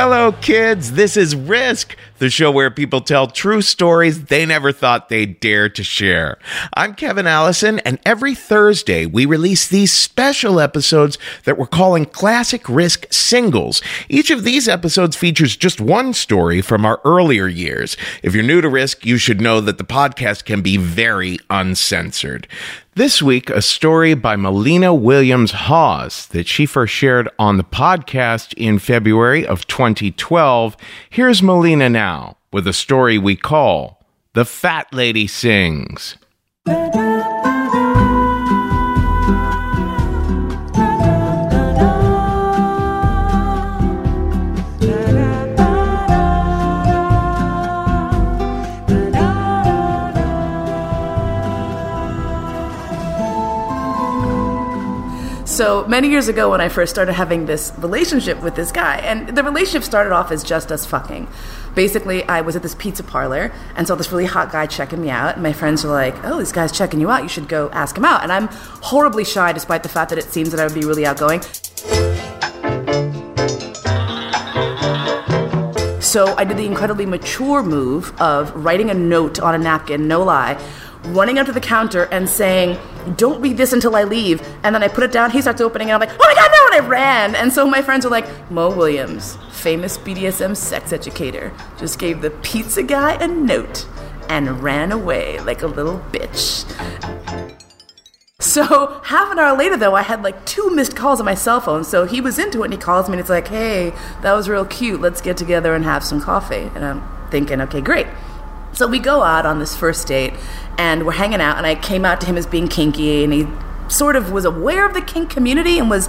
Hello, kids. This is Risk, the show where people tell true stories they never thought they'd dare to share. I'm Kevin Allison, and every Thursday we release these special episodes that we're calling Classic Risk Singles. Each of these episodes features just one story from our earlier years. If you're new to Risk, you should know that the podcast can be very uncensored. This week, a story by Mollena Williams Haas that she first shared on the podcast in February of 2012. Here's Mollena now with a story we call The Fat Lady Sings. So many years ago, when I first started having this relationship with this guy, and the relationship started off as just us fucking. Basically, I was at this pizza parlor and saw this really hot guy checking me out. And my friends were like, "Oh, this guy's checking you out. You should go ask him out." And I'm horribly shy, despite the fact that it seems that I would be really outgoing. So I did the incredibly mature move of writing a note on a napkin, no lie, running up to the counter and saying, Don't read this until I leave. And then I put it down, he starts opening it, I'm like, Oh my god, no! And I ran. And so my friends were like, Mo Williams, famous BDSM sex educator, just gave the pizza guy a note and ran away like a little bitch. So half an hour later, though, I had like two missed calls on my cell phone. So he was into it, and he calls me, and it's like, "Hey, that was real cute. Let's get together and have some coffee." And I'm thinking, "Okay, great." So we go out on this first date, and we're hanging out. And I came out to him as being kinky, and he sort of was aware of the kink community and was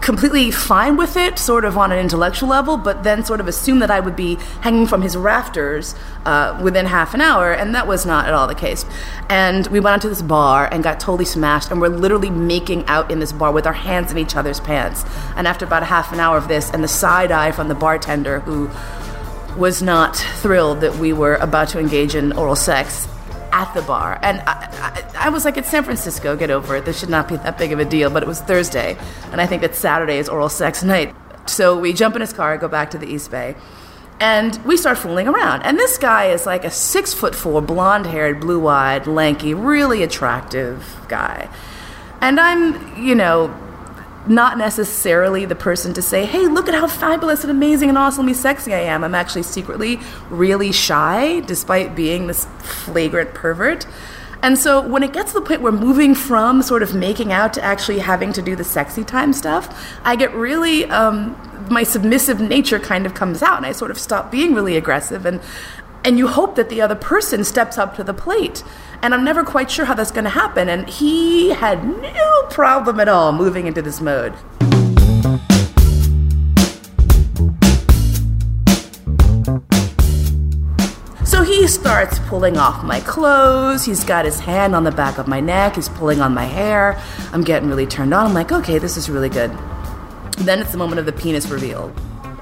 completely fine with it, sort of on an intellectual level, but then sort of assumed that I would be hanging from his rafters uh, within half an hour, and that was not at all the case. And we went out to this bar and got totally smashed, and we're literally making out in this bar with our hands in each other's pants. And after about a half an hour of this, and the side eye from the bartender who was not thrilled that we were about to engage in oral sex at the bar. And I, I, I, was like, it's San Francisco, get over it. This should not be that big of a deal. But it was Thursday, and I think that Saturday is oral sex night. So we jump in his car, go back to the East Bay, and we start fooling around. And this guy is like a six foot four, blonde haired, blue eyed, lanky, really attractive guy. And I'm, you know, not necessarily the person to say, hey, look at how fabulous and amazing and awesomely sexy I am. I'm actually secretly really shy, despite being this flagrant pervert. And so when it gets to the point where moving from sort of making out to actually having to do the sexy time stuff, I get really, um, my submissive nature kind of comes out and I sort of stop being really aggressive and, and you hope that the other person steps up to the plate. And I'm never quite sure how that's going to happen. And he had no problem at all moving into this mode. So he starts pulling off my clothes. He's got his hand on the back of my neck. He's pulling on my hair. I'm getting really turned on. I'm like, okay, this is really good. Then it's the moment of the penis reveal,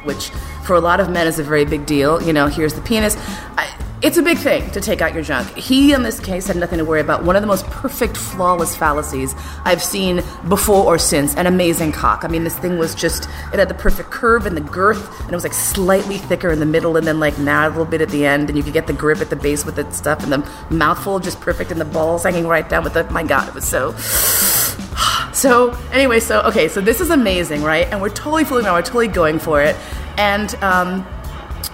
which for a lot of men is a very big deal. You know, here's the penis. I, it's a big thing to take out your junk. He, in this case, had nothing to worry about. One of the most perfect, flawless phalluses I've seen before or since. An amazing cock. I mean, this thing was just, it had the perfect curve and the girth, and it was like slightly thicker in the middle and then like now a little bit at the end, and you could get the grip at the base with the stuff, and the mouthful just perfect, and the balls hanging right down with the, my God, it was so. So, anyway, so, okay, so this is amazing, right? And we're totally fooling around, we're totally going for it. And, um,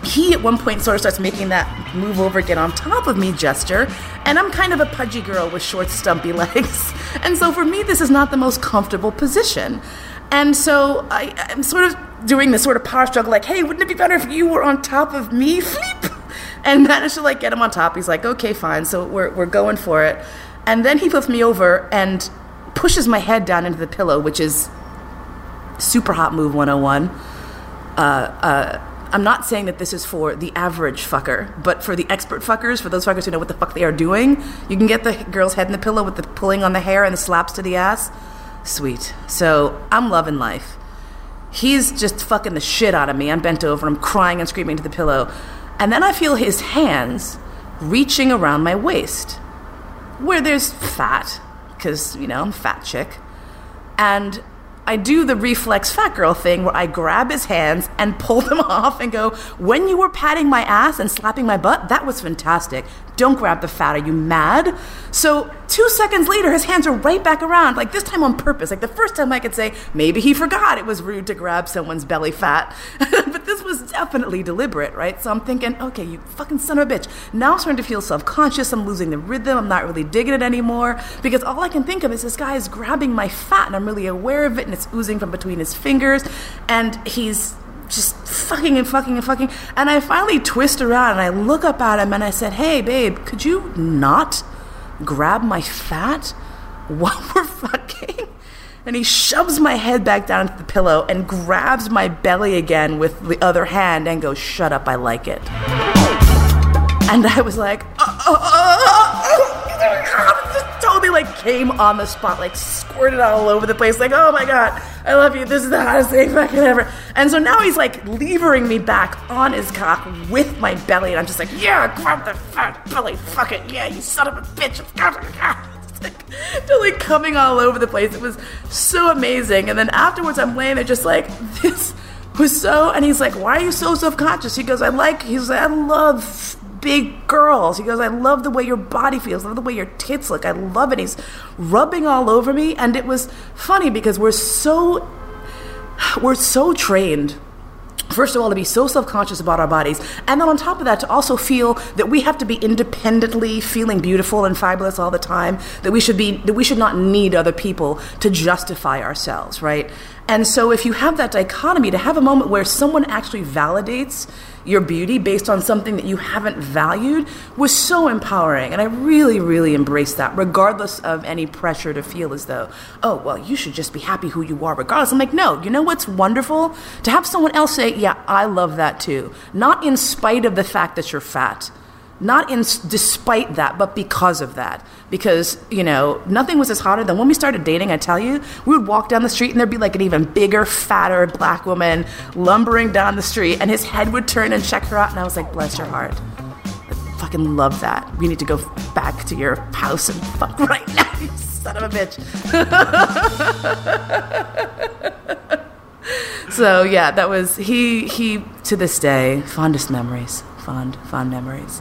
he at one point sort of starts making that move over, get on top of me gesture. And I'm kind of a pudgy girl with short, stumpy legs. And so for me, this is not the most comfortable position. And so I, am sort of doing this sort of power struggle, like, hey, wouldn't it be better if you were on top of me? Fleep! And managed to like get him on top. He's like, okay, fine. So we're, we're going for it. And then he flips me over and pushes my head down into the pillow, which is super hot move 101. Uh, uh, I'm not saying that this is for the average fucker, but for the expert fuckers, for those fuckers who know what the fuck they are doing, you can get the girl's head in the pillow with the pulling on the hair and the slaps to the ass. Sweet. So I'm loving life. He's just fucking the shit out of me. I'm bent over, I'm crying and screaming to the pillow. And then I feel his hands reaching around my waist, where there's fat, because, you know, I'm fat chick. And I do the reflex fat girl thing where I grab his hands and pull them off and go, When you were patting my ass and slapping my butt, that was fantastic. Don't grab the fat. Are you mad? So, two seconds later, his hands are right back around, like this time on purpose. Like the first time I could say, maybe he forgot it was rude to grab someone's belly fat. was definitely deliberate, right? So I'm thinking, okay, you fucking son of a bitch. Now I'm starting to feel self conscious. I'm losing the rhythm. I'm not really digging it anymore because all I can think of is this guy is grabbing my fat and I'm really aware of it and it's oozing from between his fingers and he's just fucking and fucking and fucking. And I finally twist around and I look up at him and I said, Hey, babe, could you not grab my fat while we're? And he shoves my head back down into the pillow and grabs my belly again with the other hand and goes, Shut up, I like it. And I was like, uh, uh, uh, totally like came on the spot, like squirted all over the place, like, oh my god, I love you, this is the hottest thing fucking ever. And so now he's like levering me back on his cock with my belly, and I'm just like, yeah, grab the fat belly, fuck it, yeah, you son of a bitch. It's like coming all over the place. It was so amazing. And then afterwards, I'm laying there just like, this was so, and he's like, why are you so self conscious? He goes, I like, he's like, I love big girls. He goes, I love the way your body feels. I love the way your tits look. I love it. He's rubbing all over me. And it was funny because we're so, we're so trained First of all, to be so self conscious about our bodies. And then on top of that, to also feel that we have to be independently feeling beautiful and fabulous all the time, that we should be, that we should not need other people to justify ourselves, right? And so if you have that dichotomy, to have a moment where someone actually validates your beauty based on something that you haven't valued was so empowering. And I really, really embraced that, regardless of any pressure to feel as though, oh, well, you should just be happy who you are, regardless. I'm like, no, you know what's wonderful? To have someone else say, yeah, I love that too. Not in spite of the fact that you're fat not in despite that, but because of that. Because you know, nothing was as hotter than when we started dating. I tell you, we would walk down the street and there'd be like an even bigger, fatter black woman lumbering down the street, and his head would turn and check her out, and I was like, bless your heart. I fucking love that. We need to go back to your house and fuck right now, you son of a bitch. so yeah, that was he. He to this day fondest memories. Fond, fond memories.